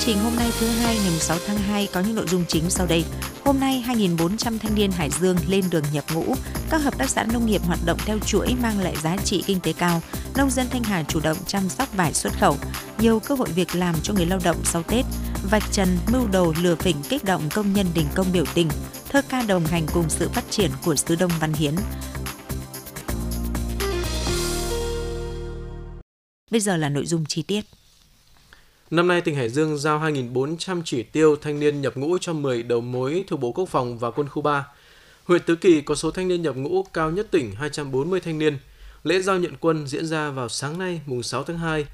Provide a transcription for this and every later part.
trình hôm nay thứ hai, ngày 6 tháng 2 có những nội dung chính sau đây. Hôm nay 2.400 thanh niên Hải Dương lên đường nhập ngũ. Các hợp tác xã nông nghiệp hoạt động theo chuỗi mang lại giá trị kinh tế cao. Nông dân Thanh Hà chủ động chăm sóc vải xuất khẩu. Nhiều cơ hội việc làm cho người lao động sau Tết. Vạch trần, mưu đồ, lừa phỉnh, kích động công nhân đình công biểu tình. Thơ ca đồng hành cùng sự phát triển của xứ Đông Văn Hiến. Bây giờ là nội dung chi tiết. Năm nay, tỉnh Hải Dương giao 2.400 chỉ tiêu thanh niên nhập ngũ cho 10 đầu mối thuộc Bộ Quốc phòng và Quân khu 3. Huyện Tứ Kỳ có số thanh niên nhập ngũ cao nhất tỉnh 240 thanh niên. Lễ giao nhận quân diễn ra vào sáng nay, mùng 6 tháng 2.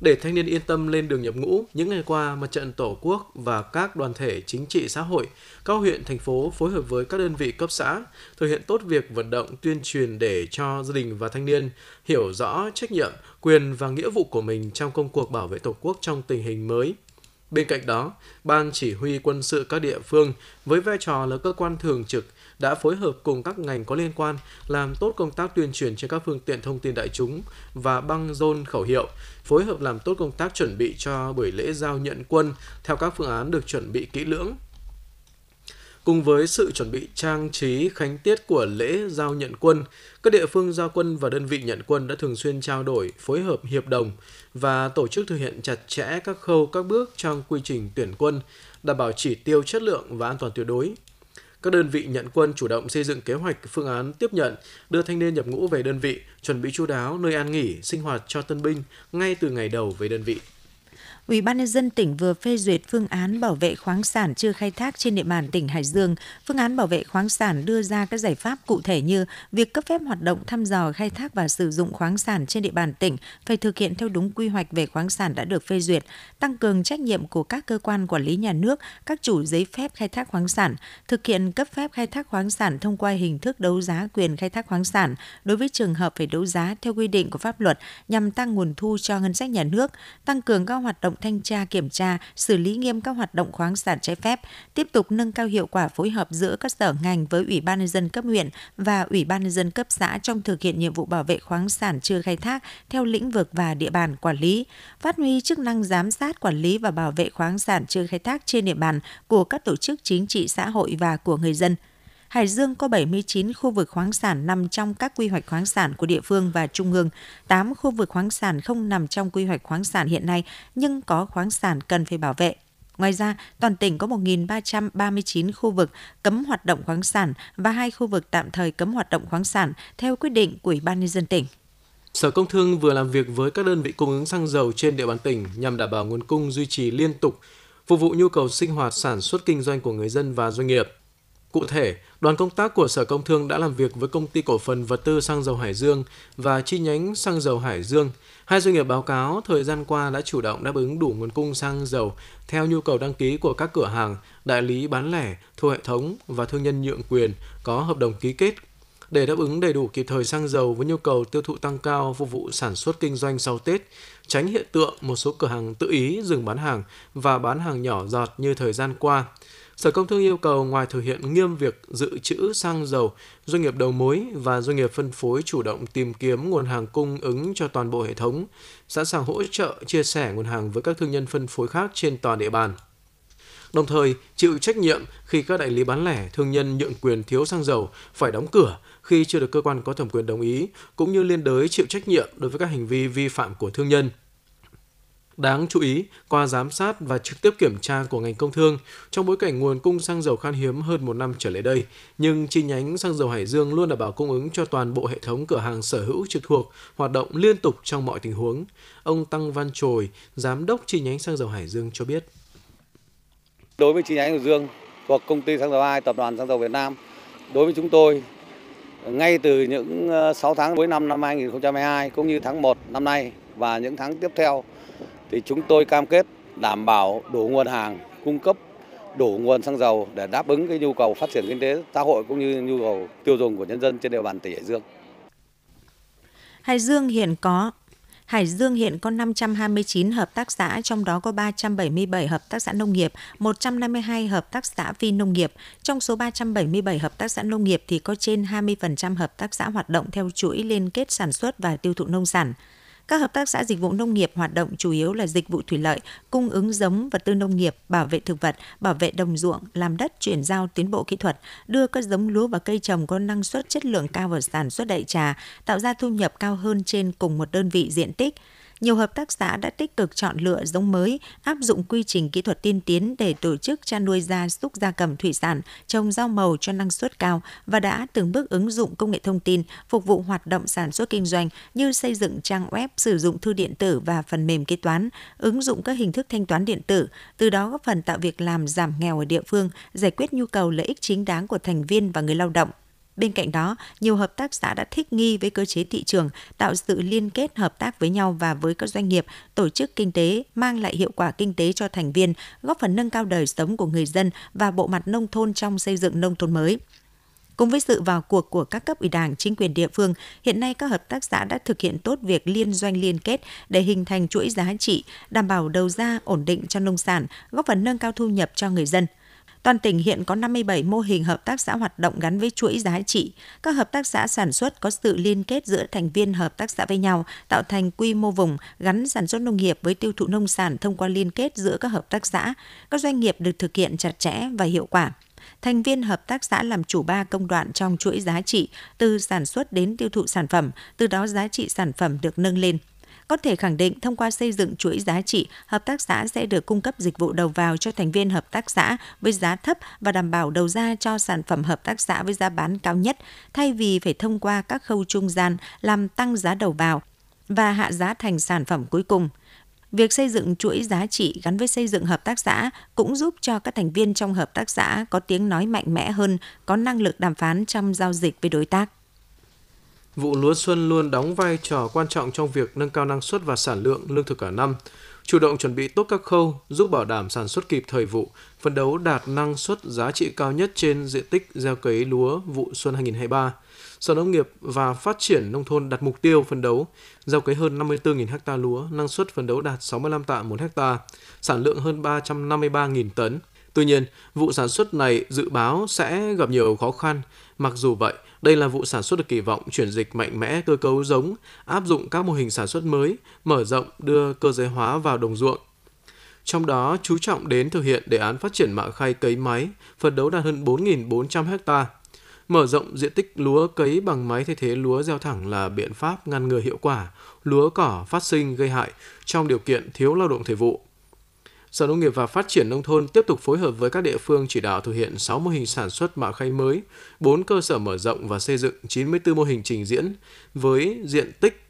Để thanh niên yên tâm lên đường nhập ngũ, những ngày qua, Mặt trận Tổ quốc và các đoàn thể chính trị xã hội, các huyện, thành phố phối hợp với các đơn vị cấp xã thực hiện tốt việc vận động tuyên truyền để cho gia đình và thanh niên hiểu rõ trách nhiệm, quyền và nghĩa vụ của mình trong công cuộc bảo vệ Tổ quốc trong tình hình mới. Bên cạnh đó, Ban Chỉ huy quân sự các địa phương với vai trò là cơ quan thường trực đã phối hợp cùng các ngành có liên quan làm tốt công tác tuyên truyền trên các phương tiện thông tin đại chúng và băng rôn khẩu hiệu, phối hợp làm tốt công tác chuẩn bị cho buổi lễ giao nhận quân theo các phương án được chuẩn bị kỹ lưỡng. Cùng với sự chuẩn bị trang trí khánh tiết của lễ giao nhận quân, các địa phương giao quân và đơn vị nhận quân đã thường xuyên trao đổi, phối hợp hiệp đồng và tổ chức thực hiện chặt chẽ các khâu các bước trong quy trình tuyển quân, đảm bảo chỉ tiêu chất lượng và an toàn tuyệt đối. Các đơn vị nhận quân chủ động xây dựng kế hoạch phương án tiếp nhận, đưa thanh niên nhập ngũ về đơn vị, chuẩn bị chu đáo nơi an nghỉ, sinh hoạt cho tân binh ngay từ ngày đầu về đơn vị. Ủy ban nhân dân tỉnh vừa phê duyệt phương án bảo vệ khoáng sản chưa khai thác trên địa bàn tỉnh Hải Dương. Phương án bảo vệ khoáng sản đưa ra các giải pháp cụ thể như việc cấp phép hoạt động thăm dò, khai thác và sử dụng khoáng sản trên địa bàn tỉnh phải thực hiện theo đúng quy hoạch về khoáng sản đã được phê duyệt, tăng cường trách nhiệm của các cơ quan quản lý nhà nước, các chủ giấy phép khai thác khoáng sản, thực hiện cấp phép khai thác khoáng sản thông qua hình thức đấu giá quyền khai thác khoáng sản đối với trường hợp phải đấu giá theo quy định của pháp luật nhằm tăng nguồn thu cho ngân sách nhà nước, tăng cường các hoạt động thanh tra kiểm tra, xử lý nghiêm các hoạt động khoáng sản trái phép, tiếp tục nâng cao hiệu quả phối hợp giữa các sở ngành với Ủy ban nhân dân cấp huyện và Ủy ban nhân dân cấp xã trong thực hiện nhiệm vụ bảo vệ khoáng sản chưa khai thác theo lĩnh vực và địa bàn quản lý, phát huy chức năng giám sát quản lý và bảo vệ khoáng sản chưa khai thác trên địa bàn của các tổ chức chính trị xã hội và của người dân. Hải Dương có 79 khu vực khoáng sản nằm trong các quy hoạch khoáng sản của địa phương và trung ương, 8 khu vực khoáng sản không nằm trong quy hoạch khoáng sản hiện nay nhưng có khoáng sản cần phải bảo vệ. Ngoài ra, toàn tỉnh có 1.339 khu vực cấm hoạt động khoáng sản và hai khu vực tạm thời cấm hoạt động khoáng sản theo quyết định của Ủy ban nhân dân tỉnh. Sở Công Thương vừa làm việc với các đơn vị cung ứng xăng dầu trên địa bàn tỉnh nhằm đảm bảo nguồn cung duy trì liên tục, phục vụ nhu cầu sinh hoạt sản xuất kinh doanh của người dân và doanh nghiệp. Cụ thể, đoàn công tác của Sở Công Thương đã làm việc với công ty cổ phần vật tư xăng dầu Hải Dương và chi nhánh xăng dầu Hải Dương. Hai doanh nghiệp báo cáo thời gian qua đã chủ động đáp ứng đủ nguồn cung xăng dầu theo nhu cầu đăng ký của các cửa hàng, đại lý bán lẻ, thu hệ thống và thương nhân nhượng quyền có hợp đồng ký kết để đáp ứng đầy đủ kịp thời xăng dầu với nhu cầu tiêu thụ tăng cao phục vụ sản xuất kinh doanh sau Tết, tránh hiện tượng một số cửa hàng tự ý dừng bán hàng và bán hàng nhỏ giọt như thời gian qua. Sở Công Thương yêu cầu ngoài thực hiện nghiêm việc dự trữ xăng dầu, doanh nghiệp đầu mối và doanh nghiệp phân phối chủ động tìm kiếm nguồn hàng cung ứng cho toàn bộ hệ thống, sẵn sàng hỗ trợ chia sẻ nguồn hàng với các thương nhân phân phối khác trên toàn địa bàn. Đồng thời, chịu trách nhiệm khi các đại lý bán lẻ, thương nhân nhượng quyền thiếu xăng dầu phải đóng cửa khi chưa được cơ quan có thẩm quyền đồng ý, cũng như liên đới chịu trách nhiệm đối với các hành vi vi phạm của thương nhân. Đáng chú ý, qua giám sát và trực tiếp kiểm tra của ngành công thương, trong bối cảnh nguồn cung xăng dầu khan hiếm hơn một năm trở lại đây, nhưng chi nhánh xăng dầu Hải Dương luôn đảm bảo cung ứng cho toàn bộ hệ thống cửa hàng sở hữu trực thuộc, hoạt động liên tục trong mọi tình huống. Ông Tăng Văn Trồi, Giám đốc chi nhánh xăng dầu Hải Dương cho biết. Đối với chi nhánh Hải Dương thuộc công ty xăng dầu 2, tập đoàn xăng dầu Việt Nam, đối với chúng tôi ngay từ những ờ, 6 tháng cuối năm năm 2022 cũng như tháng 1 năm nay và những tháng tiếp theo thì chúng tôi cam kết đảm bảo đủ nguồn hàng cung cấp đủ nguồn xăng dầu để đáp ứng cái nhu cầu phát triển kinh tế xã hội cũng như nhu cầu tiêu dùng của nhân dân trên địa bàn tỉnh Hải Dương. Hải Dương hiện có Hải Dương hiện có 529 hợp tác xã, trong đó có 377 hợp tác xã nông nghiệp, 152 hợp tác xã phi nông nghiệp. Trong số 377 hợp tác xã nông nghiệp thì có trên 20% hợp tác xã hoạt động theo chuỗi liên kết sản xuất và tiêu thụ nông sản. Các hợp tác xã dịch vụ nông nghiệp hoạt động chủ yếu là dịch vụ thủy lợi, cung ứng giống vật tư nông nghiệp, bảo vệ thực vật, bảo vệ đồng ruộng, làm đất, chuyển giao tiến bộ kỹ thuật, đưa các giống lúa và cây trồng có năng suất chất lượng cao vào sản xuất đại trà, tạo ra thu nhập cao hơn trên cùng một đơn vị diện tích nhiều hợp tác xã đã tích cực chọn lựa giống mới, áp dụng quy trình kỹ thuật tiên tiến để tổ chức chăn nuôi gia súc gia cầm thủy sản, trồng rau màu cho năng suất cao và đã từng bước ứng dụng công nghệ thông tin phục vụ hoạt động sản xuất kinh doanh như xây dựng trang web, sử dụng thư điện tử và phần mềm kế toán, ứng dụng các hình thức thanh toán điện tử, từ đó góp phần tạo việc làm giảm nghèo ở địa phương, giải quyết nhu cầu lợi ích chính đáng của thành viên và người lao động. Bên cạnh đó, nhiều hợp tác xã đã thích nghi với cơ chế thị trường, tạo sự liên kết hợp tác với nhau và với các doanh nghiệp, tổ chức kinh tế, mang lại hiệu quả kinh tế cho thành viên, góp phần nâng cao đời sống của người dân và bộ mặt nông thôn trong xây dựng nông thôn mới. Cùng với sự vào cuộc của các cấp ủy đảng, chính quyền địa phương, hiện nay các hợp tác xã đã thực hiện tốt việc liên doanh liên kết để hình thành chuỗi giá trị, đảm bảo đầu ra ổn định cho nông sản, góp phần nâng cao thu nhập cho người dân – Toàn tỉnh hiện có 57 mô hình hợp tác xã hoạt động gắn với chuỗi giá trị. Các hợp tác xã sản xuất có sự liên kết giữa thành viên hợp tác xã với nhau, tạo thành quy mô vùng gắn sản xuất nông nghiệp với tiêu thụ nông sản thông qua liên kết giữa các hợp tác xã. Các doanh nghiệp được thực hiện chặt chẽ và hiệu quả thành viên hợp tác xã làm chủ ba công đoạn trong chuỗi giá trị từ sản xuất đến tiêu thụ sản phẩm, từ đó giá trị sản phẩm được nâng lên. Có thể khẳng định thông qua xây dựng chuỗi giá trị, hợp tác xã sẽ được cung cấp dịch vụ đầu vào cho thành viên hợp tác xã với giá thấp và đảm bảo đầu ra cho sản phẩm hợp tác xã với giá bán cao nhất, thay vì phải thông qua các khâu trung gian làm tăng giá đầu vào và hạ giá thành sản phẩm cuối cùng. Việc xây dựng chuỗi giá trị gắn với xây dựng hợp tác xã cũng giúp cho các thành viên trong hợp tác xã có tiếng nói mạnh mẽ hơn, có năng lực đàm phán trong giao dịch với đối tác vụ lúa xuân luôn đóng vai trò quan trọng trong việc nâng cao năng suất và sản lượng lương thực cả năm, chủ động chuẩn bị tốt các khâu giúp bảo đảm sản xuất kịp thời vụ, phấn đấu đạt năng suất giá trị cao nhất trên diện tích gieo cấy lúa vụ xuân 2023. Sở Nông nghiệp và Phát triển Nông thôn đặt mục tiêu phấn đấu gieo cấy hơn 54.000 ha lúa, năng suất phấn đấu đạt 65 tạ 1 ha, sản lượng hơn 353.000 tấn. Tuy nhiên, vụ sản xuất này dự báo sẽ gặp nhiều khó khăn. Mặc dù vậy, đây là vụ sản xuất được kỳ vọng chuyển dịch mạnh mẽ cơ cấu giống, áp dụng các mô hình sản xuất mới, mở rộng đưa cơ giới hóa vào đồng ruộng. Trong đó, chú trọng đến thực hiện đề án phát triển mạ khay cấy máy, phấn đấu đạt hơn 4.400 ha. Mở rộng diện tích lúa cấy bằng máy thay thế lúa gieo thẳng là biện pháp ngăn ngừa hiệu quả lúa cỏ phát sinh gây hại trong điều kiện thiếu lao động thời vụ. Sở Nông nghiệp và Phát triển Nông thôn tiếp tục phối hợp với các địa phương chỉ đạo thực hiện 6 mô hình sản xuất mạ khay mới, 4 cơ sở mở rộng và xây dựng 94 mô hình trình diễn với diện tích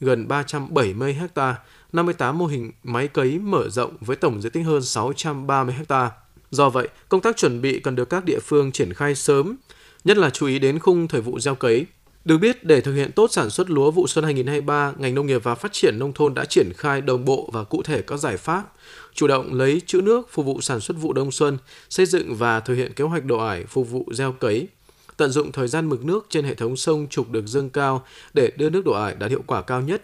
gần 370 ha, 58 mô hình máy cấy mở rộng với tổng diện tích hơn 630 ha. Do vậy, công tác chuẩn bị cần được các địa phương triển khai sớm, nhất là chú ý đến khung thời vụ gieo cấy, được biết, để thực hiện tốt sản xuất lúa vụ xuân 2023, ngành nông nghiệp và phát triển nông thôn đã triển khai đồng bộ và cụ thể các giải pháp, chủ động lấy trữ nước phục vụ sản xuất vụ đông xuân, xây dựng và thực hiện kế hoạch độ ải phục vụ gieo cấy, tận dụng thời gian mực nước trên hệ thống sông trục được dâng cao để đưa nước độ ải đạt hiệu quả cao nhất.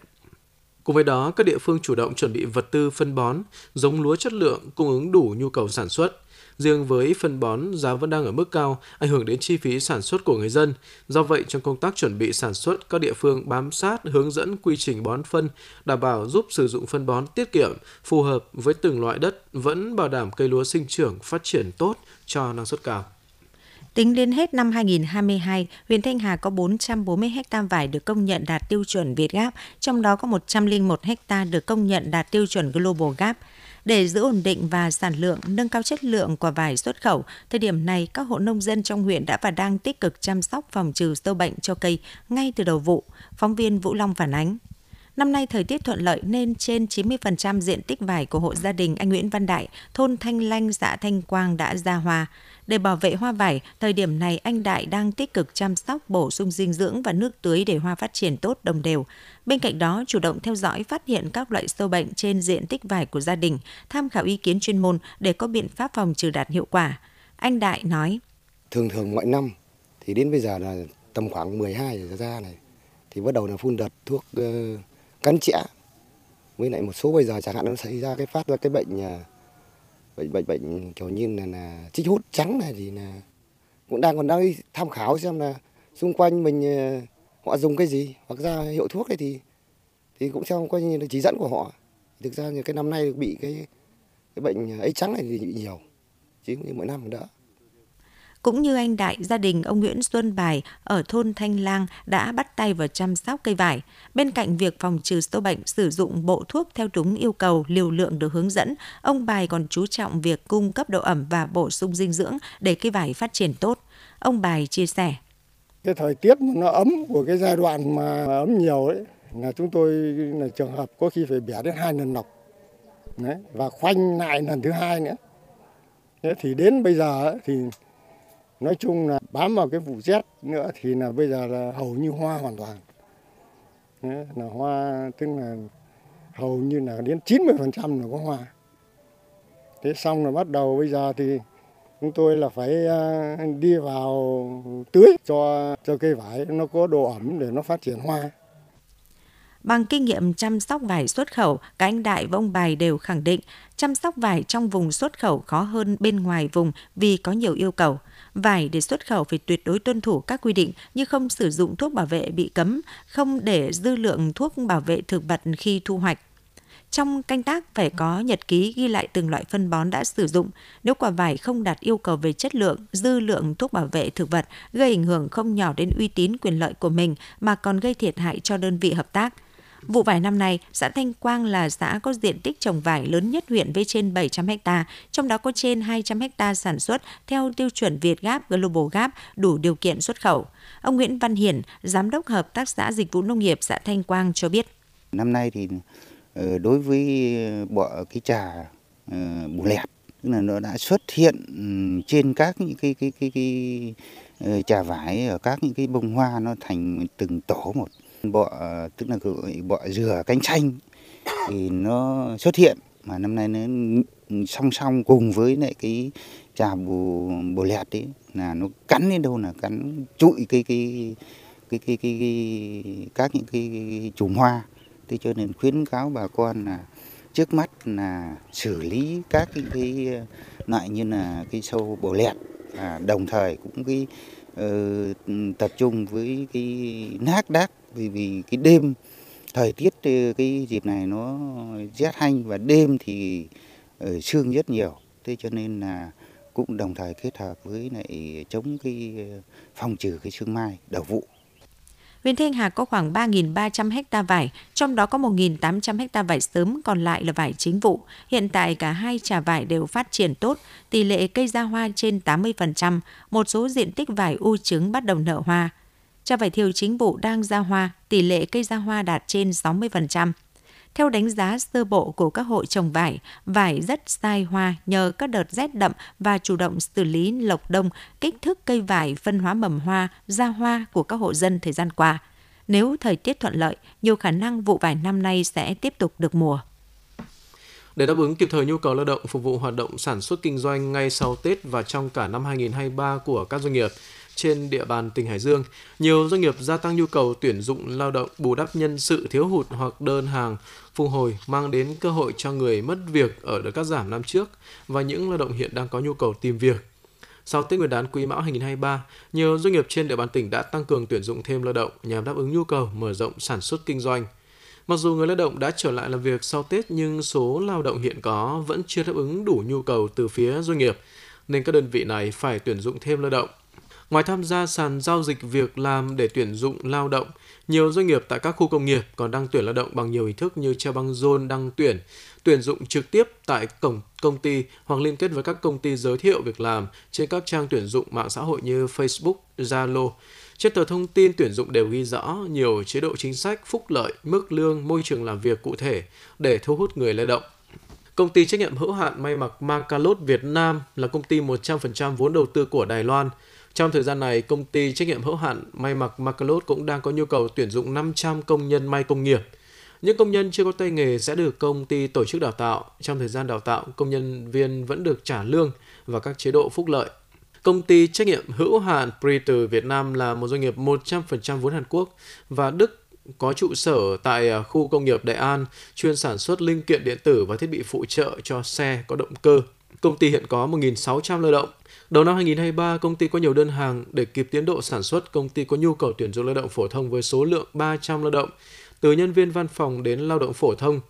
Cùng với đó, các địa phương chủ động chuẩn bị vật tư phân bón, giống lúa chất lượng cung ứng đủ nhu cầu sản xuất – Riêng với phân bón, giá vẫn đang ở mức cao, ảnh hưởng đến chi phí sản xuất của người dân. Do vậy, trong công tác chuẩn bị sản xuất, các địa phương bám sát hướng dẫn quy trình bón phân, đảm bảo giúp sử dụng phân bón tiết kiệm, phù hợp với từng loại đất, vẫn bảo đảm cây lúa sinh trưởng phát triển tốt cho năng suất cao. Tính đến hết năm 2022, huyện Thanh Hà có 440 ha vải được công nhận đạt tiêu chuẩn Việt Gáp trong đó có 101 ha được công nhận đạt tiêu chuẩn Global Gap. Để giữ ổn định và sản lượng, nâng cao chất lượng quả vải xuất khẩu, thời điểm này các hộ nông dân trong huyện đã và đang tích cực chăm sóc phòng trừ sâu bệnh cho cây ngay từ đầu vụ. Phóng viên Vũ Long phản ánh. Năm nay thời tiết thuận lợi nên trên 90% diện tích vải của hộ gia đình anh Nguyễn Văn Đại, thôn Thanh Lanh, xã Thanh Quang đã ra hoa. Để bảo vệ hoa vải, thời điểm này anh Đại đang tích cực chăm sóc bổ sung dinh dưỡng và nước tưới để hoa phát triển tốt đồng đều. Bên cạnh đó, chủ động theo dõi phát hiện các loại sâu bệnh trên diện tích vải của gia đình, tham khảo ý kiến chuyên môn để có biện pháp phòng trừ đạt hiệu quả. Anh Đại nói: Thường thường mọi năm thì đến bây giờ là tầm khoảng 12 giờ ra này thì bắt đầu là phun đợt thuốc uh, cắn chẽ với lại một số bây giờ chẳng hạn nó xảy ra cái phát ra cái bệnh à, bệnh bệnh bệnh kiểu như là, là chích hút trắng này thì là cũng đang còn đang đi tham khảo xem là xung quanh mình à, họ dùng cái gì hoặc ra hiệu thuốc này thì thì cũng theo coi như là chỉ dẫn của họ. Thực ra như cái năm nay bị cái cái bệnh ấy trắng này thì bị nhiều chứ như mỗi năm đỡ cũng như anh Đại, gia đình ông Nguyễn Xuân Bài ở thôn Thanh Lang đã bắt tay vào chăm sóc cây vải. Bên cạnh việc phòng trừ sâu bệnh, sử dụng bộ thuốc theo đúng yêu cầu, liều lượng được hướng dẫn, ông Bài còn chú trọng việc cung cấp độ ẩm và bổ sung dinh dưỡng để cây vải phát triển tốt. Ông Bài chia sẻ. Cái thời tiết nó ấm của cái giai đoạn mà ấm nhiều ấy, là chúng tôi là trường hợp có khi phải bẻ đến hai lần nọc Đấy, và khoanh lại lần thứ hai nữa. Thế thì đến bây giờ thì nói chung là bám vào cái vụ rét nữa thì là bây giờ là hầu như hoa hoàn toàn. Đấy, là hoa tức là hầu như là đến 90% là có hoa. Thế xong là bắt đầu bây giờ thì chúng tôi là phải à, đi vào tưới cho cho cây vải nó có độ ẩm để nó phát triển hoa. Bằng kinh nghiệm chăm sóc vải xuất khẩu, các anh Đại và ông Bài đều khẳng định chăm sóc vải trong vùng xuất khẩu khó hơn bên ngoài vùng vì có nhiều yêu cầu. Vải để xuất khẩu phải tuyệt đối tuân thủ các quy định như không sử dụng thuốc bảo vệ bị cấm, không để dư lượng thuốc bảo vệ thực vật khi thu hoạch. Trong canh tác phải có nhật ký ghi lại từng loại phân bón đã sử dụng. Nếu quả vải không đạt yêu cầu về chất lượng, dư lượng thuốc bảo vệ thực vật gây ảnh hưởng không nhỏ đến uy tín quyền lợi của mình mà còn gây thiệt hại cho đơn vị hợp tác. Vụ vải năm nay, xã Thanh Quang là xã có diện tích trồng vải lớn nhất huyện với trên 700 ha, trong đó có trên 200 ha sản xuất theo tiêu chuẩn Việt Gap Global Gap đủ điều kiện xuất khẩu. Ông Nguyễn Văn Hiển, Giám đốc Hợp tác xã Dịch vụ Nông nghiệp xã Thanh Quang cho biết. Năm nay thì ờ, đối với bọ cái trà ờ, bù lẹt tức là nó đã xuất hiện trên các những cái cái cái, cái, cái trà vải ở các những cái bông hoa nó thành từng tổ một bọ ờ, tức là gọi bọ dừa cánh xanh thì nó xuất hiện. Mà năm nay nó song song cùng với lại cái trà bù bồ lẹt ấy là nó cắn đến đâu là cắn trụi cái cái cái cái cái, cái các những cái, cái chùm hoa. Thế cho nên khuyến cáo bà con là trước mắt là xử lý các cái, cái loại như là cái sâu bồ lẹt. À, đồng thời cũng cái uh, tập trung với cái nác đác vì vì cái đêm thời tiết ờ, cái dịp này nó rét hanh và đêm thì sương rất nhiều thế cho nên là cũng đồng thời kết hợp với lại chống cái ờ, phòng trừ cái sương mai đầu vụ huyện Thanh Hà có khoảng 3.300 ha vải, trong đó có 1.800 ha vải sớm, còn lại là vải chính vụ. Hiện tại cả hai trà vải đều phát triển tốt, tỷ lệ cây ra hoa trên 80%, một số diện tích vải u trứng bắt đầu nở hoa. Cho vải thiều chính vụ đang ra hoa, tỷ lệ cây ra hoa đạt trên 60%. Theo đánh giá sơ bộ của các hội trồng vải, vải rất sai hoa nhờ các đợt rét đậm và chủ động xử lý lộc đông, kích thước cây vải phân hóa mầm hoa, ra hoa của các hộ dân thời gian qua. Nếu thời tiết thuận lợi, nhiều khả năng vụ vải năm nay sẽ tiếp tục được mùa. Để đáp ứng kịp thời nhu cầu lao động phục vụ hoạt động sản xuất kinh doanh ngay sau Tết và trong cả năm 2023 của các doanh nghiệp, trên địa bàn tỉnh Hải Dương, nhiều doanh nghiệp gia tăng nhu cầu tuyển dụng lao động bù đắp nhân sự thiếu hụt hoặc đơn hàng phục hồi mang đến cơ hội cho người mất việc ở đợt cắt giảm năm trước và những lao động hiện đang có nhu cầu tìm việc. Sau Tết Nguyên đán Quý Mão 2023, nhiều doanh nghiệp trên địa bàn tỉnh đã tăng cường tuyển dụng thêm lao động nhằm đáp ứng nhu cầu mở rộng sản xuất kinh doanh. Mặc dù người lao động đã trở lại làm việc sau Tết nhưng số lao động hiện có vẫn chưa đáp ứng đủ nhu cầu từ phía doanh nghiệp, nên các đơn vị này phải tuyển dụng thêm lao động Ngoài tham gia sàn giao dịch việc làm để tuyển dụng lao động, nhiều doanh nghiệp tại các khu công nghiệp còn đang tuyển lao động bằng nhiều hình thức như treo băng rôn đăng tuyển, tuyển dụng trực tiếp tại cổng công ty hoặc liên kết với các công ty giới thiệu việc làm trên các trang tuyển dụng mạng xã hội như Facebook, Zalo. Trên tờ thông tin tuyển dụng đều ghi rõ nhiều chế độ chính sách, phúc lợi, mức lương, môi trường làm việc cụ thể để thu hút người lao động. Công ty trách nhiệm hữu hạn may mặc Macalot Việt Nam là công ty 100% vốn đầu tư của Đài Loan – trong thời gian này, công ty trách nhiệm hữu hạn may mặc Macalot cũng đang có nhu cầu tuyển dụng 500 công nhân may công nghiệp. Những công nhân chưa có tay nghề sẽ được công ty tổ chức đào tạo. Trong thời gian đào tạo, công nhân viên vẫn được trả lương và các chế độ phúc lợi. Công ty trách nhiệm hữu hạn Preter Việt Nam là một doanh nghiệp 100% vốn Hàn Quốc và Đức có trụ sở tại à, khu công nghiệp Đại An, chuyên sản xuất linh kiện điện tử và thiết bị phụ trợ cho xe có động cơ. Công ty hiện có 1.600 lao động. Đầu năm 2023, công ty có nhiều đơn hàng để kịp tiến độ sản xuất, công ty có nhu cầu tuyển dụng lao động phổ thông với số lượng 300 lao động. từ nhân viên văn phòng đến lao động phổ thông.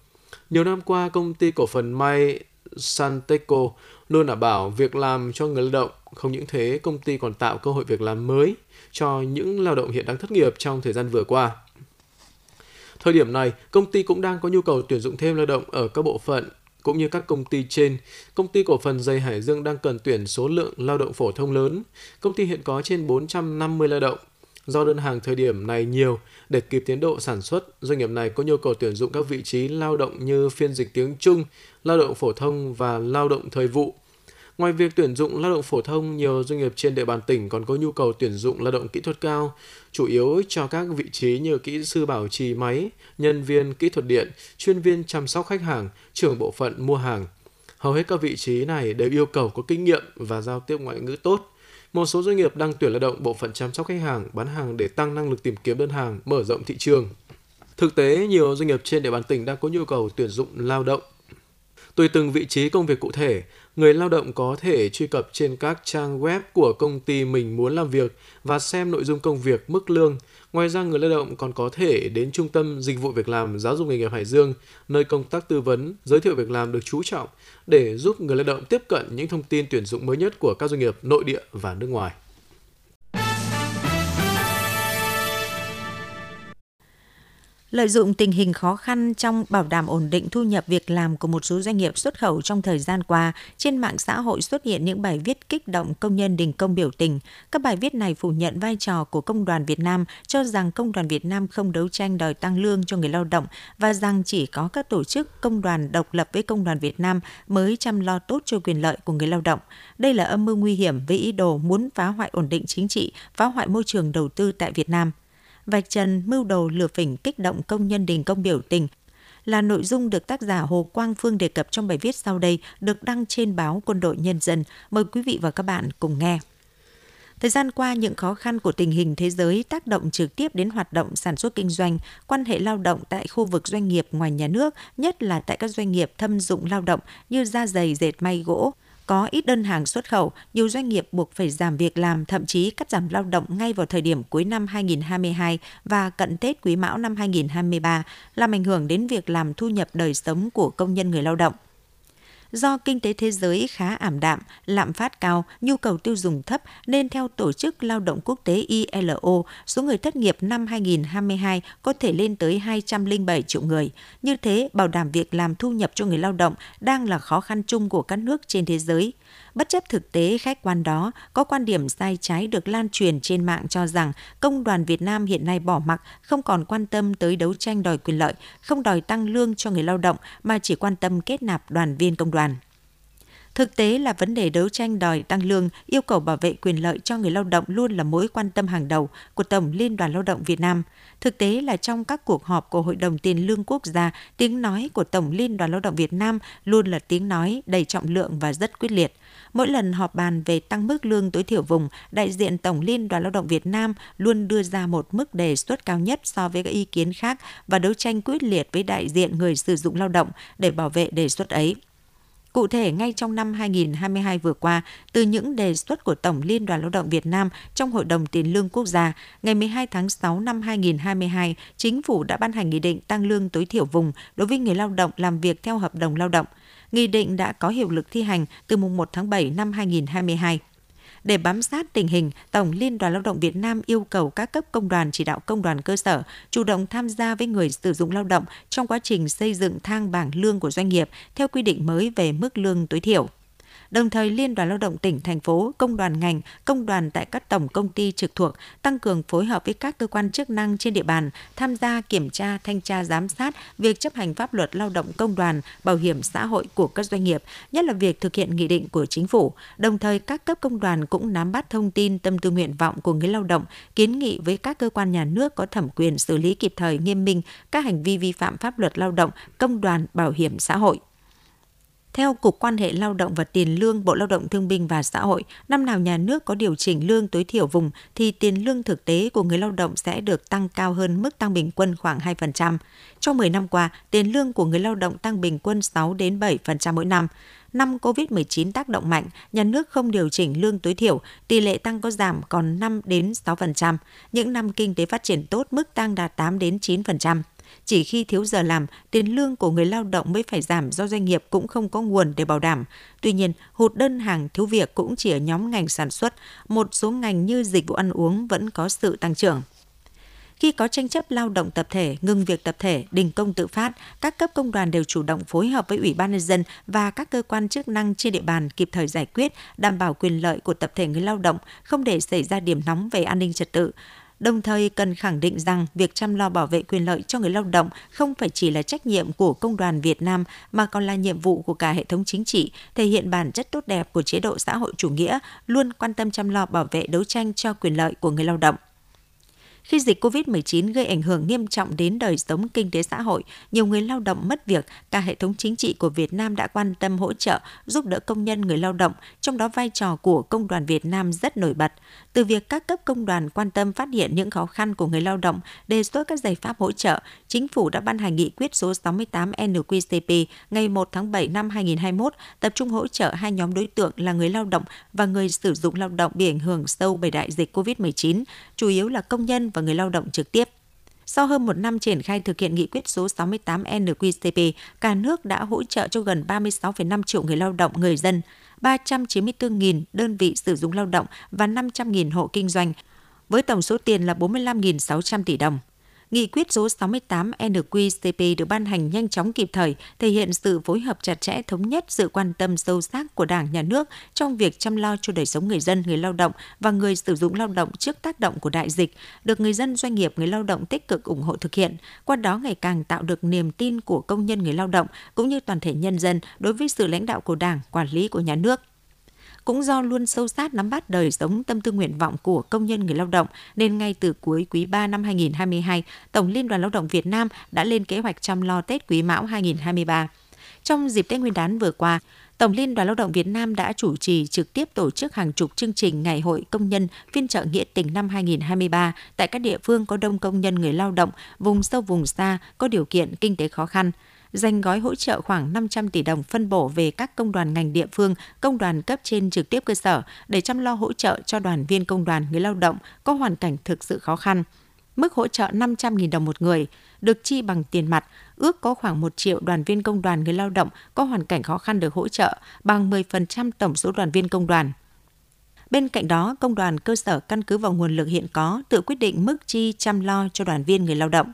Nhiều năm qua, công ty cổ phần May Santeco luôn đảm bảo việc làm cho người lao động. Không những thế, công ty còn tạo cơ hội việc làm mới cho những lao động hiện đang thất nghiệp trong thời gian vừa qua. Thời điểm này, công ty cũng đang có nhu cầu tuyển dụng thêm lao động ở các bộ phận cũng như các công ty trên, công ty cổ phần dây Hải Dương đang cần tuyển số lượng lao động phổ thông lớn. Công ty hiện có trên 450 lao động. Do đơn hàng thời điểm này nhiều, để kịp tiến độ sản xuất, doanh nghiệp này có nhu cầu tuyển dụng các vị trí lao động như phiên dịch tiếng Trung, lao động phổ thông và lao động thời vụ. Ngoài việc tuyển dụng lao động phổ thông, nhiều doanh nghiệp trên địa bàn tỉnh còn có nhu cầu tuyển dụng lao động kỹ thuật cao, chủ yếu cho các vị trí như kỹ sư bảo trì máy, nhân viên kỹ thuật điện, chuyên viên chăm sóc khách hàng, trưởng bộ phận mua hàng. Hầu hết các vị trí này đều yêu cầu có kinh nghiệm và giao tiếp ngoại ngữ tốt. Một số doanh nghiệp đang tuyển lao động bộ phận chăm sóc khách hàng, bán hàng để tăng năng lực tìm kiếm đơn hàng, mở rộng thị trường. Thực tế, nhiều doanh nghiệp trên địa bàn tỉnh đang có nhu cầu tuyển dụng lao động. Tùy từng vị trí công việc cụ thể, người lao động có thể truy cập trên các trang web của công ty mình muốn làm việc và xem nội dung công việc, mức lương. Ngoài ra, người lao động còn có thể đến Trung tâm Dịch vụ Việc làm Giáo dục nghề nghiệp Hải Dương, nơi công tác tư vấn, giới thiệu việc làm được chú trọng để giúp người lao động tiếp cận những thông tin tuyển dụng mới nhất của các doanh nghiệp nội địa và nước ngoài. Lợi dụng tình hình khó khăn trong bảo đảm ổn định thu nhập việc làm của một số doanh nghiệp xuất khẩu trong thời gian qua, trên mạng xã hội xuất hiện những bài viết kích động công nhân đình công biểu tình. Các bài viết này phủ nhận vai trò của Công đoàn Việt Nam, cho rằng Công đoàn Việt Nam không đấu tranh đòi tăng lương cho người lao động và rằng chỉ có các tổ chức công đoàn độc lập với Công đoàn Việt Nam mới chăm lo tốt cho quyền lợi của người lao động. Đây là âm mưu nguy hiểm với ý đồ muốn phá hoại ổn định chính trị, phá hoại môi trường đầu tư tại Việt Nam vạch trần mưu đồ lừa phỉnh kích động công nhân đình công biểu tình là nội dung được tác giả Hồ Quang Phương đề cập trong bài viết sau đây được đăng trên báo Quân đội Nhân dân. Mời quý vị và các bạn cùng nghe. Thời gian qua, những khó khăn của tình hình thế giới tác động trực tiếp đến hoạt động sản xuất kinh doanh, quan hệ lao động tại khu vực doanh nghiệp ngoài nhà nước, nhất là tại các doanh nghiệp thâm dụng lao động như da giày, dệt may, gỗ, có ít đơn hàng xuất khẩu, nhiều doanh nghiệp buộc phải giảm việc làm, thậm chí cắt giảm lao động ngay vào thời điểm cuối năm 2022 và cận Tết Quý Mão năm 2023, làm ảnh hưởng đến việc làm thu nhập đời sống của công nhân người lao động do kinh tế thế giới khá ảm đạm, lạm phát cao, nhu cầu tiêu dùng thấp nên theo Tổ chức Lao động Quốc tế ILO, số người thất nghiệp năm 2022 có thể lên tới 207 triệu người. Như thế, bảo đảm việc làm thu nhập cho người lao động đang là khó khăn chung của các nước trên thế giới. Bất chấp thực tế khách quan đó, có quan điểm sai trái được lan truyền trên mạng cho rằng công đoàn Việt Nam hiện nay bỏ mặc, không còn quan tâm tới đấu tranh đòi quyền lợi, không đòi tăng lương cho người lao động mà chỉ quan tâm kết nạp đoàn viên công đoàn. Thực tế là vấn đề đấu tranh đòi tăng lương, yêu cầu bảo vệ quyền lợi cho người lao động luôn là mối quan tâm hàng đầu của Tổng Liên đoàn Lao động Việt Nam. Thực tế là trong các cuộc họp của Hội đồng Tiền lương Quốc gia, tiếng nói của Tổng Liên đoàn Lao động Việt Nam luôn là tiếng nói đầy trọng lượng và rất quyết liệt. Mỗi lần họp bàn về tăng mức lương tối thiểu vùng, đại diện Tổng Liên đoàn Lao động Việt Nam luôn đưa ra một mức đề xuất cao nhất so với các ý kiến khác và đấu tranh quyết liệt với đại diện người sử dụng lao động để bảo vệ đề xuất ấy. Cụ thể, ngay trong năm 2022 vừa qua, từ những đề xuất của Tổng Liên đoàn Lao động Việt Nam trong Hội đồng Tiền lương Quốc gia, ngày 12 tháng 6 năm 2022, Chính phủ đã ban hành nghị định tăng lương tối thiểu vùng đối với người lao động làm việc theo hợp đồng lao động. Nghị định đã có hiệu lực thi hành từ mùng 1 tháng 7 năm 2022. Để bám sát tình hình, Tổng Liên đoàn Lao động Việt Nam yêu cầu các cấp công đoàn chỉ đạo công đoàn cơ sở chủ động tham gia với người sử dụng lao động trong quá trình xây dựng thang bảng lương của doanh nghiệp theo quy định mới về mức lương tối thiểu. Đồng thời, Liên đoàn Lao động tỉnh, thành phố, công đoàn ngành, công đoàn tại các tổng công ty trực thuộc tăng cường phối hợp với các cơ quan chức năng trên địa bàn tham gia kiểm tra, thanh tra, giám sát việc chấp hành pháp luật lao động công đoàn, bảo hiểm xã hội của các doanh nghiệp, nhất là việc thực hiện nghị định của chính phủ. Đồng thời, các cấp công đoàn cũng nắm bắt thông tin tâm tư nguyện vọng của người lao động, kiến nghị với các cơ quan nhà nước có thẩm quyền xử lý kịp thời nghiêm minh các hành vi vi phạm pháp luật lao động, công đoàn, bảo hiểm xã hội. Theo Cục Quan hệ Lao động và Tiền lương Bộ Lao động Thương binh và Xã hội, năm nào nhà nước có điều chỉnh lương tối thiểu vùng thì tiền lương thực tế của người lao động sẽ được tăng cao hơn mức tăng bình quân khoảng 2%. Trong 10 năm qua, tiền lương của người lao động tăng bình quân 6 đến 7% mỗi năm. Năm COVID-19 tác động mạnh, nhà nước không điều chỉnh lương tối thiểu, tỷ lệ tăng có giảm còn 5 đến 6%. Những năm kinh tế phát triển tốt, mức tăng đạt 8 đến 9%. Chỉ khi thiếu giờ làm, tiền lương của người lao động mới phải giảm do doanh nghiệp cũng không có nguồn để bảo đảm. Tuy nhiên, hụt đơn hàng thiếu việc cũng chỉ ở nhóm ngành sản xuất, một số ngành như dịch vụ ăn uống vẫn có sự tăng trưởng. Khi có tranh chấp lao động tập thể, ngừng việc tập thể, đình công tự phát, các cấp công đoàn đều chủ động phối hợp với Ủy ban nhân dân và các cơ quan chức năng trên địa bàn kịp thời giải quyết, đảm bảo quyền lợi của tập thể người lao động, không để xảy ra điểm nóng về an ninh trật tự đồng thời cần khẳng định rằng việc chăm lo bảo vệ quyền lợi cho người lao động không phải chỉ là trách nhiệm của công đoàn Việt Nam mà còn là nhiệm vụ của cả hệ thống chính trị, thể hiện bản chất tốt đẹp của chế độ xã hội chủ nghĩa, luôn quan tâm chăm lo bảo vệ đấu tranh cho quyền lợi của người lao động. Khi dịch COVID-19 gây ảnh hưởng nghiêm trọng đến đời sống kinh tế xã hội, nhiều người lao động mất việc, cả hệ thống chính trị của Việt Nam đã quan tâm hỗ trợ, giúp đỡ công nhân người lao động, trong đó vai trò của Công đoàn Việt Nam rất nổi bật. Từ việc các cấp công đoàn quan tâm phát hiện những khó khăn của người lao động, đề xuất các giải pháp hỗ trợ, Chính phủ đã ban hành nghị quyết số 68 NQCP ngày 1 tháng 7 năm 2021 tập trung hỗ trợ hai nhóm đối tượng là người lao động và người sử dụng lao động bị ảnh hưởng sâu bởi đại dịch COVID-19, chủ yếu là công nhân và và người lao động trực tiếp. Sau hơn một năm triển khai thực hiện nghị quyết số 68 NQCP, cả nước đã hỗ trợ cho gần 36,5 triệu người lao động, người dân, 394.000 đơn vị sử dụng lao động và 500.000 hộ kinh doanh, với tổng số tiền là 45.600 tỷ đồng. Nghị quyết số 68 NQCP được ban hành nhanh chóng kịp thời, thể hiện sự phối hợp chặt chẽ thống nhất, sự quan tâm sâu sắc của Đảng, Nhà nước trong việc chăm lo cho đời sống người dân, người lao động và người sử dụng lao động trước tác động của đại dịch, được người dân, doanh nghiệp, người lao động tích cực ủng hộ thực hiện. Qua đó ngày càng tạo được niềm tin của công nhân người lao động cũng như toàn thể nhân dân đối với sự lãnh đạo của Đảng, quản lý của nhà nước cũng do luôn sâu sát nắm bắt đời sống tâm tư nguyện vọng của công nhân người lao động nên ngay từ cuối quý 3 năm 2022, Tổng Liên đoàn Lao động Việt Nam đã lên kế hoạch chăm lo Tết Quý Mão 2023. Trong dịp Tết Nguyên đán vừa qua, Tổng Liên đoàn Lao động Việt Nam đã chủ trì trực tiếp tổ chức hàng chục chương trình Ngày hội Công nhân phiên trợ nghĩa tình năm 2023 tại các địa phương có đông công nhân người lao động, vùng sâu vùng xa, có điều kiện kinh tế khó khăn – dành gói hỗ trợ khoảng 500 tỷ đồng phân bổ về các công đoàn ngành địa phương, công đoàn cấp trên trực tiếp cơ sở để chăm lo hỗ trợ cho đoàn viên công đoàn người lao động có hoàn cảnh thực sự khó khăn. Mức hỗ trợ 500.000 đồng một người, được chi bằng tiền mặt, ước có khoảng 1 triệu đoàn viên công đoàn người lao động có hoàn cảnh khó khăn được hỗ trợ, bằng 10% tổng số đoàn viên công đoàn. Bên cạnh đó, công đoàn cơ sở căn cứ vào nguồn lực hiện có tự quyết định mức chi chăm lo cho đoàn viên người lao động.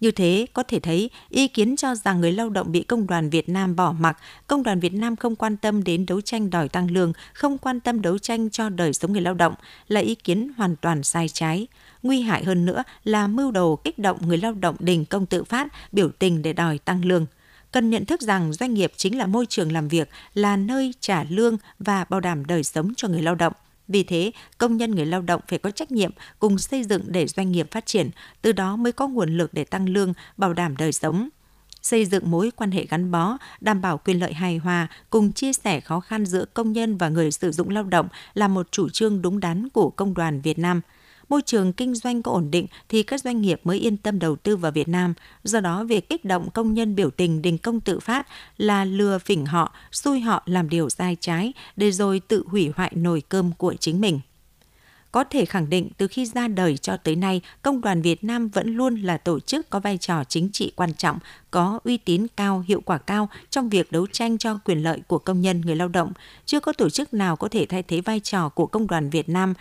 Như thế, có thể thấy ý kiến cho rằng người lao động bị Công đoàn Việt Nam bỏ mặc, Công đoàn Việt Nam không quan tâm đến đấu tranh đòi tăng lương, không quan tâm đấu tranh cho đời sống người lao động là ý kiến hoàn toàn sai trái. Nguy hại hơn nữa là mưu đồ kích động người lao động đình công tự phát, biểu tình để đòi tăng lương cần nhận thức rằng doanh nghiệp chính là môi trường làm việc, là nơi trả lương và bảo đảm đời sống cho người lao động. Vì thế, công nhân người lao động phải có trách nhiệm cùng xây dựng để doanh nghiệp phát triển, từ đó mới có nguồn lực để tăng lương, bảo đảm đời sống. Xây dựng mối quan hệ gắn bó, đảm bảo quyền lợi hài hòa, cùng chia sẻ khó khăn giữa công nhân và người sử dụng lao động là một chủ trương đúng đắn của Công đoàn Việt Nam – môi trường kinh doanh có ổn định thì các doanh nghiệp mới yên tâm đầu tư vào Việt Nam. Do đó, việc kích động công nhân biểu tình đình công tự phát là lừa phỉnh họ, xui họ làm điều sai trái để rồi tự hủy hoại nồi cơm của chính mình có thể khẳng định từ khi ra đời cho tới nay, Công đoàn Việt Nam vẫn luôn là tổ chức có vai trò chính trị quan trọng, có uy tín cao, hiệu quả cao trong việc đấu tranh cho quyền lợi của công nhân người lao động. Chưa có tổ chức nào có thể thay thế vai trò của Công đoàn Việt Nam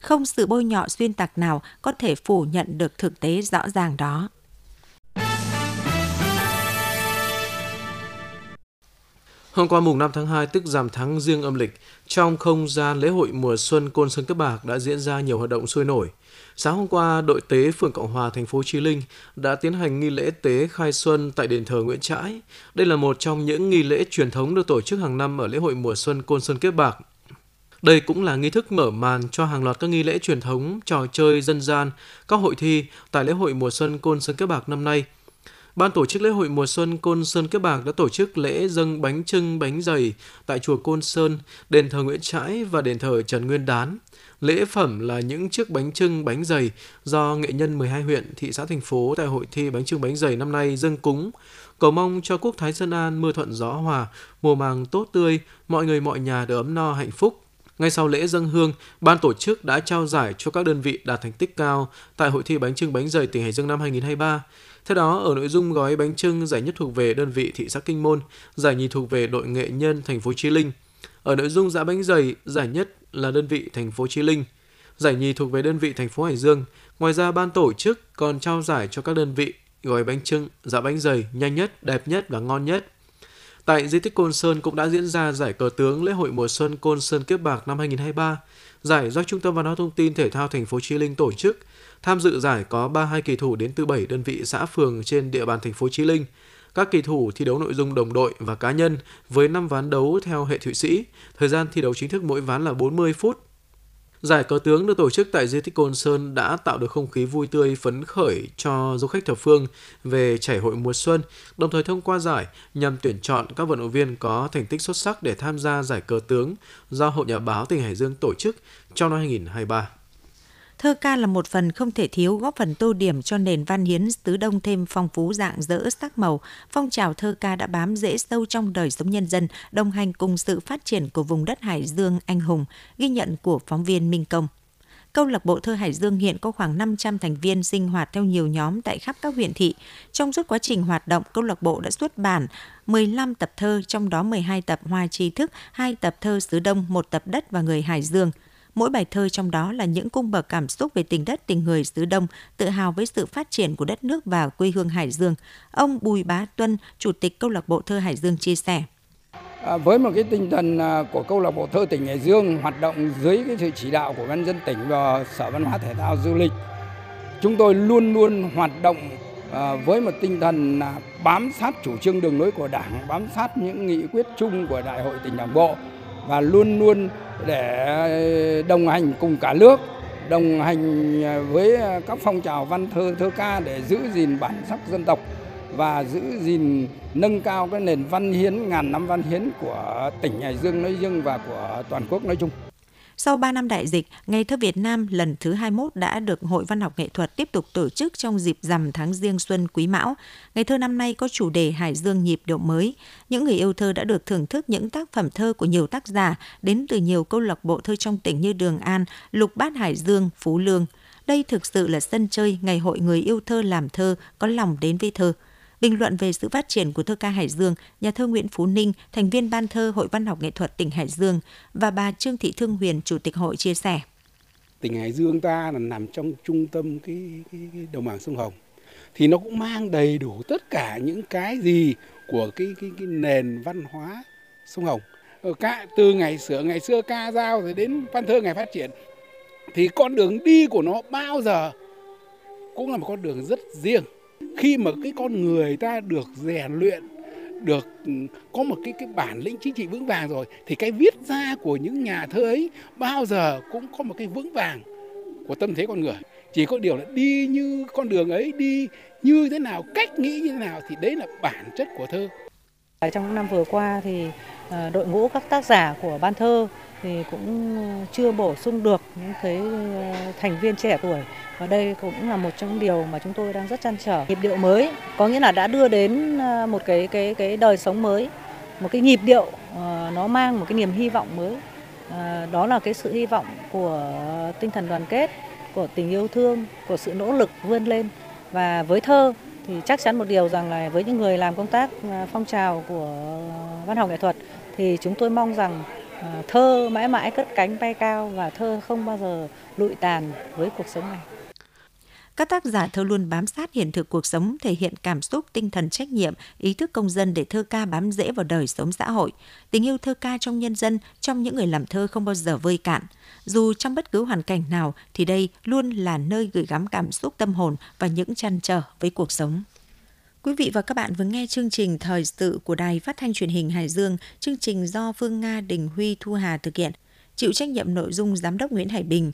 không sự bôi nhọ xuyên tạc nào có thể phủ nhận được thực tế rõ ràng đó. Hôm qua mùng 5 tháng 2 tức giảm tháng riêng âm lịch, trong không gian lễ hội mùa xuân Côn Sơn Cấp Bạc đã diễn ra nhiều hoạt động sôi nổi. Sáng hôm qua, đội tế phường Cộng Hòa thành phố Chí Linh đã tiến hành nghi lễ tế khai xuân tại đền thờ Nguyễn Trãi. Đây là một trong những nghi lễ truyền thống được tổ chức hàng năm ở lễ hội mùa xuân Côn Sơn Kiếp Bạc đây cũng là nghi thức mở màn cho hàng loạt các nghi lễ truyền thống, trò chơi dân gian, các hội thi tại lễ hội mùa xuân Côn Sơn Kiếp Bạc năm nay. Ban tổ chức lễ hội mùa xuân Côn Sơn Kiếp Bạc đã tổ chức lễ dâng bánh trưng bánh dày tại chùa Côn Sơn, đền thờ Nguyễn Trãi và đền thờ Trần Nguyên Đán. Lễ phẩm là những chiếc bánh trưng bánh dày do nghệ nhân 12 huyện, thị xã thành phố tại hội thi bánh trưng bánh dày năm nay dâng cúng, cầu mong cho quốc thái dân an, mưa thuận gió hòa, mùa màng tốt tươi, mọi người mọi nhà được ấm no hạnh phúc. Ngay sau lễ dân hương, ban tổ chức đã trao giải cho các đơn vị đạt thành tích cao tại hội thi bánh trưng bánh dày tỉnh Hải Dương năm 2023. Theo đó, ở nội dung gói bánh trưng, giải nhất thuộc về đơn vị thị xã Kinh Môn, giải nhì thuộc về đội nghệ nhân thành phố Chí Linh. Ở nội dung giã bánh dày, giải nhất là đơn vị thành phố Chí Linh, giải nhì thuộc về đơn vị thành phố Hải Dương. Ngoài ra, ban tổ chức còn trao giải cho các đơn vị gói bánh trưng, giã bánh dày nhanh nhất, đẹp nhất và ngon nhất. Tại di tích Côn Sơn cũng đã diễn ra giải cờ tướng lễ hội mùa xuân Côn Sơn Kiếp Bạc năm 2023. Giải do Trung tâm Văn hóa Thông tin Thể thao thành phố Chí Linh tổ chức. Tham dự giải có 32 kỳ thủ đến từ 7 đơn vị xã phường trên địa bàn thành phố Chí Linh. Các kỳ thủ thi đấu nội dung đồng đội và cá nhân với 5 ván đấu theo hệ Thụy Sĩ. Thời gian thi đấu chính thức mỗi ván là 40 phút Giải cờ tướng được tổ chức tại di tích Côn Sơn đã tạo được không khí vui tươi phấn khởi cho du khách thập phương về chảy hội mùa xuân, đồng thời thông qua giải nhằm tuyển chọn các vận động viên có thành tích xuất sắc để tham gia giải cờ tướng do Hội Nhà báo tỉnh Hải Dương tổ chức trong năm 2023. Thơ ca là một phần không thể thiếu góp phần tô điểm cho nền văn hiến tứ đông thêm phong phú dạng dỡ sắc màu. Phong trào thơ ca đã bám rễ sâu trong đời sống nhân dân, đồng hành cùng sự phát triển của vùng đất Hải Dương anh hùng, ghi nhận của phóng viên Minh Công. Câu lạc bộ thơ Hải Dương hiện có khoảng 500 thành viên sinh hoạt theo nhiều nhóm tại khắp các huyện thị. Trong suốt quá trình hoạt động, câu lạc bộ đã xuất bản 15 tập thơ, trong đó 12 tập hoa tri thức, 2 tập thơ xứ Đông, một tập đất và người Hải Dương – Mỗi bài thơ trong đó là những cung bậc cảm xúc về tình đất, tình người xứ Đông, tự hào với sự phát triển của đất nước và quê hương Hải Dương. Ông Bùi Bá Tuân, Chủ tịch Câu lạc bộ thơ Hải Dương chia sẻ. À, với một cái tinh thần à, của câu lạc bộ thơ tỉnh Hải Dương hoạt động dưới cái sự chỉ đạo của ban dân tỉnh và sở văn hóa thể thao du lịch, chúng tôi luôn luôn hoạt động à, với một tinh thần à, bám sát chủ trương đường lối của Đảng, bám sát những nghị quyết chung của Đại hội tỉnh Đảng bộ và luôn luôn để đồng hành cùng cả nước, đồng hành với các phong trào văn thơ thơ ca để giữ gìn bản sắc dân tộc và giữ gìn nâng cao cái nền văn hiến ngàn năm văn hiến của tỉnh Hải Dương nói riêng và của toàn quốc nói chung. Sau 3 năm đại dịch, Ngày thơ Việt Nam lần thứ 21 đã được Hội Văn học Nghệ thuật tiếp tục tổ chức trong dịp rằm tháng riêng xuân Quý Mão. Ngày thơ năm nay có chủ đề Hải Dương nhịp điệu mới. Những người yêu thơ đã được thưởng thức những tác phẩm thơ của nhiều tác giả đến từ nhiều câu lạc bộ thơ trong tỉnh như Đường An, Lục Bát Hải Dương, Phú Lương. Đây thực sự là sân chơi ngày hội người yêu thơ làm thơ, có lòng đến với thơ. Bình luận về sự phát triển của thơ ca Hải Dương, nhà thơ Nguyễn Phú Ninh, thành viên ban thơ Hội Văn học Nghệ thuật tỉnh Hải Dương và bà Trương Thị Thương Huyền, Chủ tịch hội chia sẻ. Tỉnh Hải Dương ta là nằm trong trung tâm cái, cái, cái đồng bằng sông Hồng thì nó cũng mang đầy đủ tất cả những cái gì của cái cái, cái nền văn hóa sông Hồng. Ờ, Ở cả từ ngày xưa ngày xưa ca dao rồi đến văn thơ ngày phát triển thì con đường đi của nó bao giờ cũng là một con đường rất riêng khi mà cái con người ta được rèn luyện, được, có một cái cái bản lĩnh chính trị vững vàng rồi, thì cái viết ra của những nhà thơ ấy bao giờ cũng có một cái vững vàng của tâm thế con người. Chỉ có điều là đi như con đường ấy, đi như thế nào, cách nghĩ như thế nào thì đấy là bản chất của thơ. Trong năm vừa qua thì ờ, đội ngũ các tác giả của ban thơ thì cũng ờ, chưa bổ sung được những cái ờ, thành viên trẻ tuổi và đây cũng là một trong những điều mà chúng tôi đang rất chăn trở. Nhịp điệu mới có nghĩa là đã đưa đến ờ, một cái cái cái đời sống mới, một cái nhịp điệu nó mang một cái niềm hy vọng mới. Đó là cái sự hy vọng của tinh thần đoàn kết, của tình yêu thương, của sự nỗ lực vươn lên. Và với thơ thì chắc chắn một điều rằng là với những người làm công tác phong trào của văn học nghệ thuật thì chúng tôi mong rằng À, thơ mãi mãi cất cánh bay cao và thơ không bao giờ lụi tàn với cuộc sống này. Các tác giả thơ luôn bám sát hiện thực cuộc sống, thể hiện cảm xúc, tinh thần trách nhiệm, ý thức công dân để thơ ca bám rễ vào đời sống xã hội. Tình yêu thơ ca trong nhân dân, trong những người làm thơ không bao giờ vơi cạn. Dù trong bất cứ hoàn cảnh nào thì đây luôn là nơi gửi gắm cảm xúc tâm hồn và những chăn trở với cuộc sống. Quý vị và các bạn vừa nghe chương trình Thời sự của Đài Phát thanh Truyền hình Hải Dương, chương trình do Phương Nga Đình Huy Thu Hà thực hiện. Chịu trách nhiệm nội dung Giám đốc Nguyễn Hải Bình,